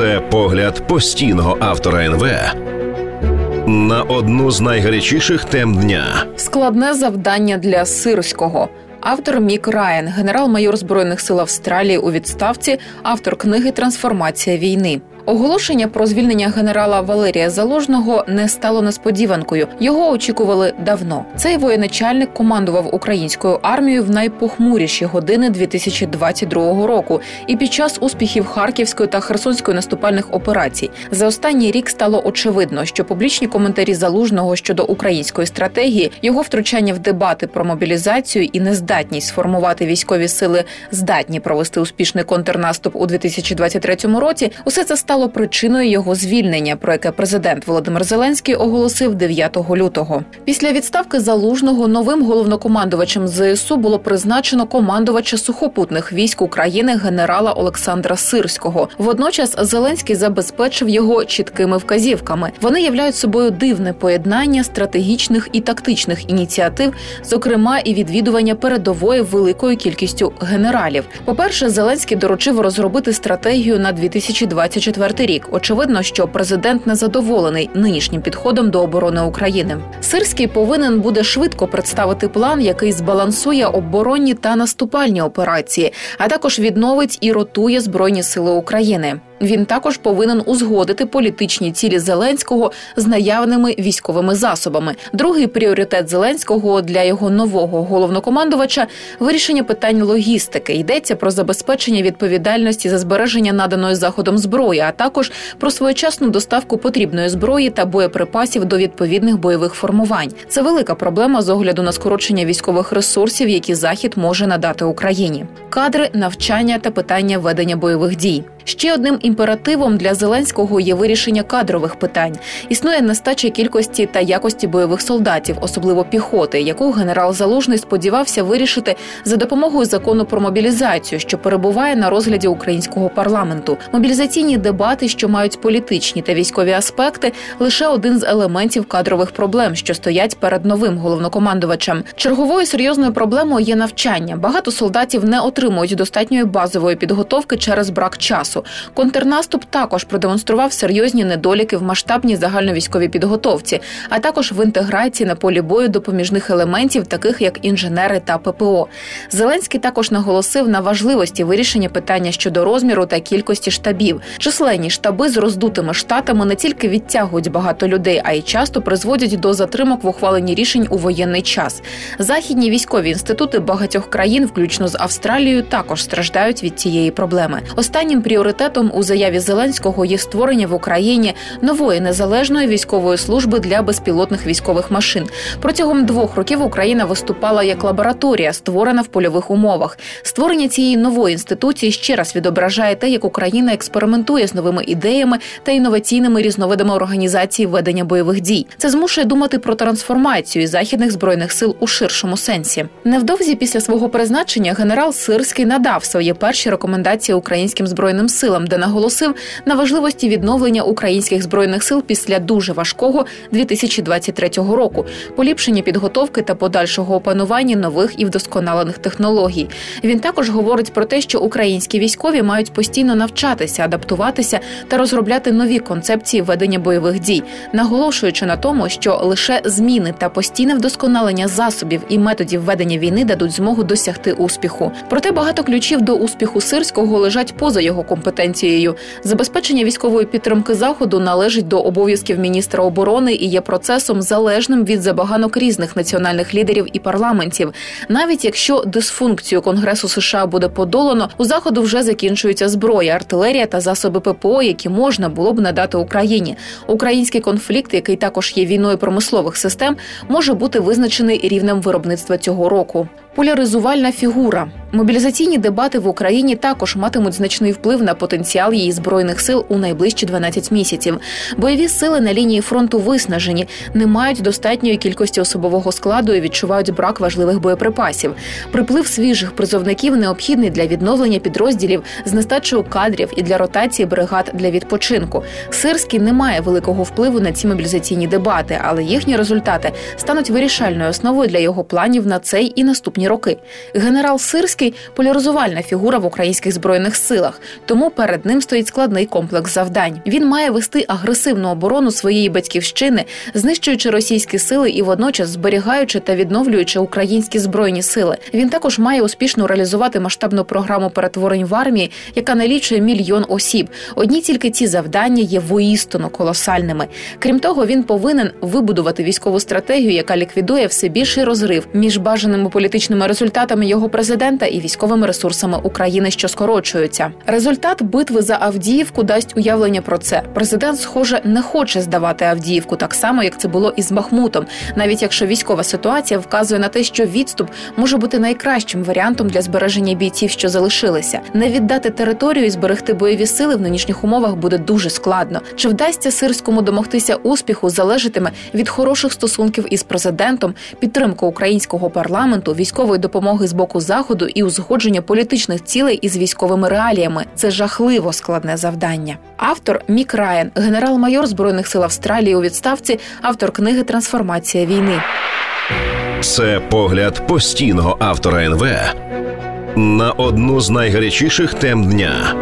Це погляд постійного автора НВ на одну з найгарячіших тем дня. Складне завдання для сирського. Автор Мік Райан, генерал-майор збройних сил Австралії у відставці, автор книги Трансформація війни. Оголошення про звільнення генерала Валерія Заложного не стало несподіванкою. Його очікували давно. Цей воєначальник командував українською армією в найпохмуріші години 2022 року. І під час успіхів Харківської та Херсонської наступальних операцій за останній рік стало очевидно, що публічні коментарі залужного щодо української стратегії, його втручання в дебати про мобілізацію і нездатність сформувати військові сили, здатні провести успішний контрнаступ у 2023 році. Усе це стало причиною його звільнення, про яке президент Володимир Зеленський оголосив 9 лютого. Після відставки залужного новим головнокомандувачем ЗСУ було призначено командувача сухопутних військ України генерала Олександра Сирського. Водночас Зеленський забезпечив його чіткими вказівками. Вони являють собою дивне поєднання стратегічних і тактичних ініціатив, зокрема і відвідування передової великою кількістю генералів. По перше, Зеленський доручив розробити стратегію на 2024 2024 рік. Очевидно, що президент не задоволений нинішнім підходом до оборони України. Сирський повинен буде швидко представити план, який збалансує оборонні та наступальні операції, а також відновить і ротує збройні сили України. Він також повинен узгодити політичні цілі Зеленського з наявними військовими засобами. Другий пріоритет Зеленського для його нового головнокомандувача вирішення питань логістики. Йдеться про забезпечення відповідальності за збереження наданої заходом зброї, а також про своєчасну доставку потрібної зброї та боєприпасів до відповідних бойових формувань. Це велика проблема з огляду на скорочення військових ресурсів, які захід може надати Україні. Кадри, навчання та питання ведення бойових дій. Ще одним імперативом для Зеленського є вирішення кадрових питань. Існує нестача кількості та якості бойових солдатів, особливо піхоти, яку генерал Залужний сподівався вирішити за допомогою закону про мобілізацію, що перебуває на розгляді українського парламенту. Мобілізаційні дебати, що мають політичні та військові аспекти, лише один з елементів кадрових проблем, що стоять перед новим головнокомандувачем. Черговою серйозною проблемою є навчання. Багато солдатів не отримують достатньої базової підготовки через брак часу часу. Контрнаступ також продемонстрував серйозні недоліки в масштабній загальновійськовій підготовці, а також в інтеграції на полі бою допоміжних елементів, таких як інженери та ППО. Зеленський також наголосив на важливості вирішення питання щодо розміру та кількості штабів. Численні штаби з роздутими штатами не тільки відтягують багато людей, а й часто призводять до затримок в ухваленні рішень у воєнний час. Західні військові інститути багатьох країн, включно з Австралією, також страждають від цієї проблеми. Останнім пріоритетом пріоритетом у заяві Зеленського є створення в Україні нової незалежної військової служби для безпілотних військових машин. Протягом двох років Україна виступала як лабораторія, створена в польових умовах. Створення цієї нової інституції ще раз відображає те, як Україна експериментує з новими ідеями та інноваційними різновидами організації ведення бойових дій. Це змушує думати про трансформацію західних збройних сил у ширшому сенсі. Невдовзі після свого призначення генерал Сирський надав свої перші рекомендації українським збройним силам, де наголосив на важливості відновлення українських збройних сил після дуже важкого 2023 року, поліпшення підготовки та подальшого опанування нових і вдосконалених технологій. Він також говорить про те, що українські військові мають постійно навчатися, адаптуватися та розробляти нові концепції ведення бойових дій, наголошуючи на тому, що лише зміни та постійне вдосконалення засобів і методів ведення війни дадуть змогу досягти успіху. Проте багато ключів до успіху сирського лежать поза його компетенцією компетенцією. Забезпечення військової підтримки заходу належить до обов'язків міністра оборони і є процесом залежним від забаганок різних національних лідерів і парламентів. Навіть якщо дисфункцію Конгресу США буде подолано, у заходу вже закінчується зброя, артилерія та засоби ППО, які можна було б надати Україні. Український конфлікт, який також є війною промислових систем, може бути визначений рівнем виробництва цього року. Поляризувальна фігура мобілізаційні дебати в Україні також матимуть значний вплив на потенціал її збройних сил у найближчі 12 місяців. Бойові сили на лінії фронту виснажені, не мають достатньої кількості особового складу і відчувають брак важливих боєприпасів. Приплив свіжих призовників необхідний для відновлення підрозділів з нестачею кадрів і для ротації бригад для відпочинку. Сирський не має великого впливу на ці мобілізаційні дебати, але їхні результати стануть вирішальною основою для його планів на цей і наступні роки. Генерал Сирський поляризувальна фігура в українських збройних силах, тому перед ним стоїть складний комплекс завдань. Він має вести агресивну оборону своєї батьківщини, знищуючи російські сили і водночас зберігаючи та відновлюючи українські збройні сили. Він також має успішно реалізувати масштабну програму перетворень в армії, яка налічує мільйон осіб. Одні тільки ці завдання є воістину колосальними. Крім того, він повинен вибудувати військову стратегію, яка ліквідує все більший розрив між бажаними політичними результатами його президента і військовими ресурсами України, що скорочуються. Результат битви за Авдіївку дасть уявлення про це. Президент, схоже, не хоче здавати Авдіївку так само, як це було із Бахмутом, навіть якщо військова ситуація вказує на те, що відступ може бути найкращим варіантом для збереження бійців, що залишилися. Не віддати територію і зберегти бойові сили в нинішніх умовах буде дуже складно. Чи вдасться сирському домогтися успіху, залежатиме від хороших стосунків із президентом, підтримки українського парламенту, військової допомоги з боку заходу і узгодження політичних цілей із військовими реаліями. Це жахливо складне завдання. Автор Мік Райан, генерал-майор збройних сил Австралії у відставці, автор книги Трансформація війни. Це погляд постійного автора НВ на одну з найгарячіших тем дня.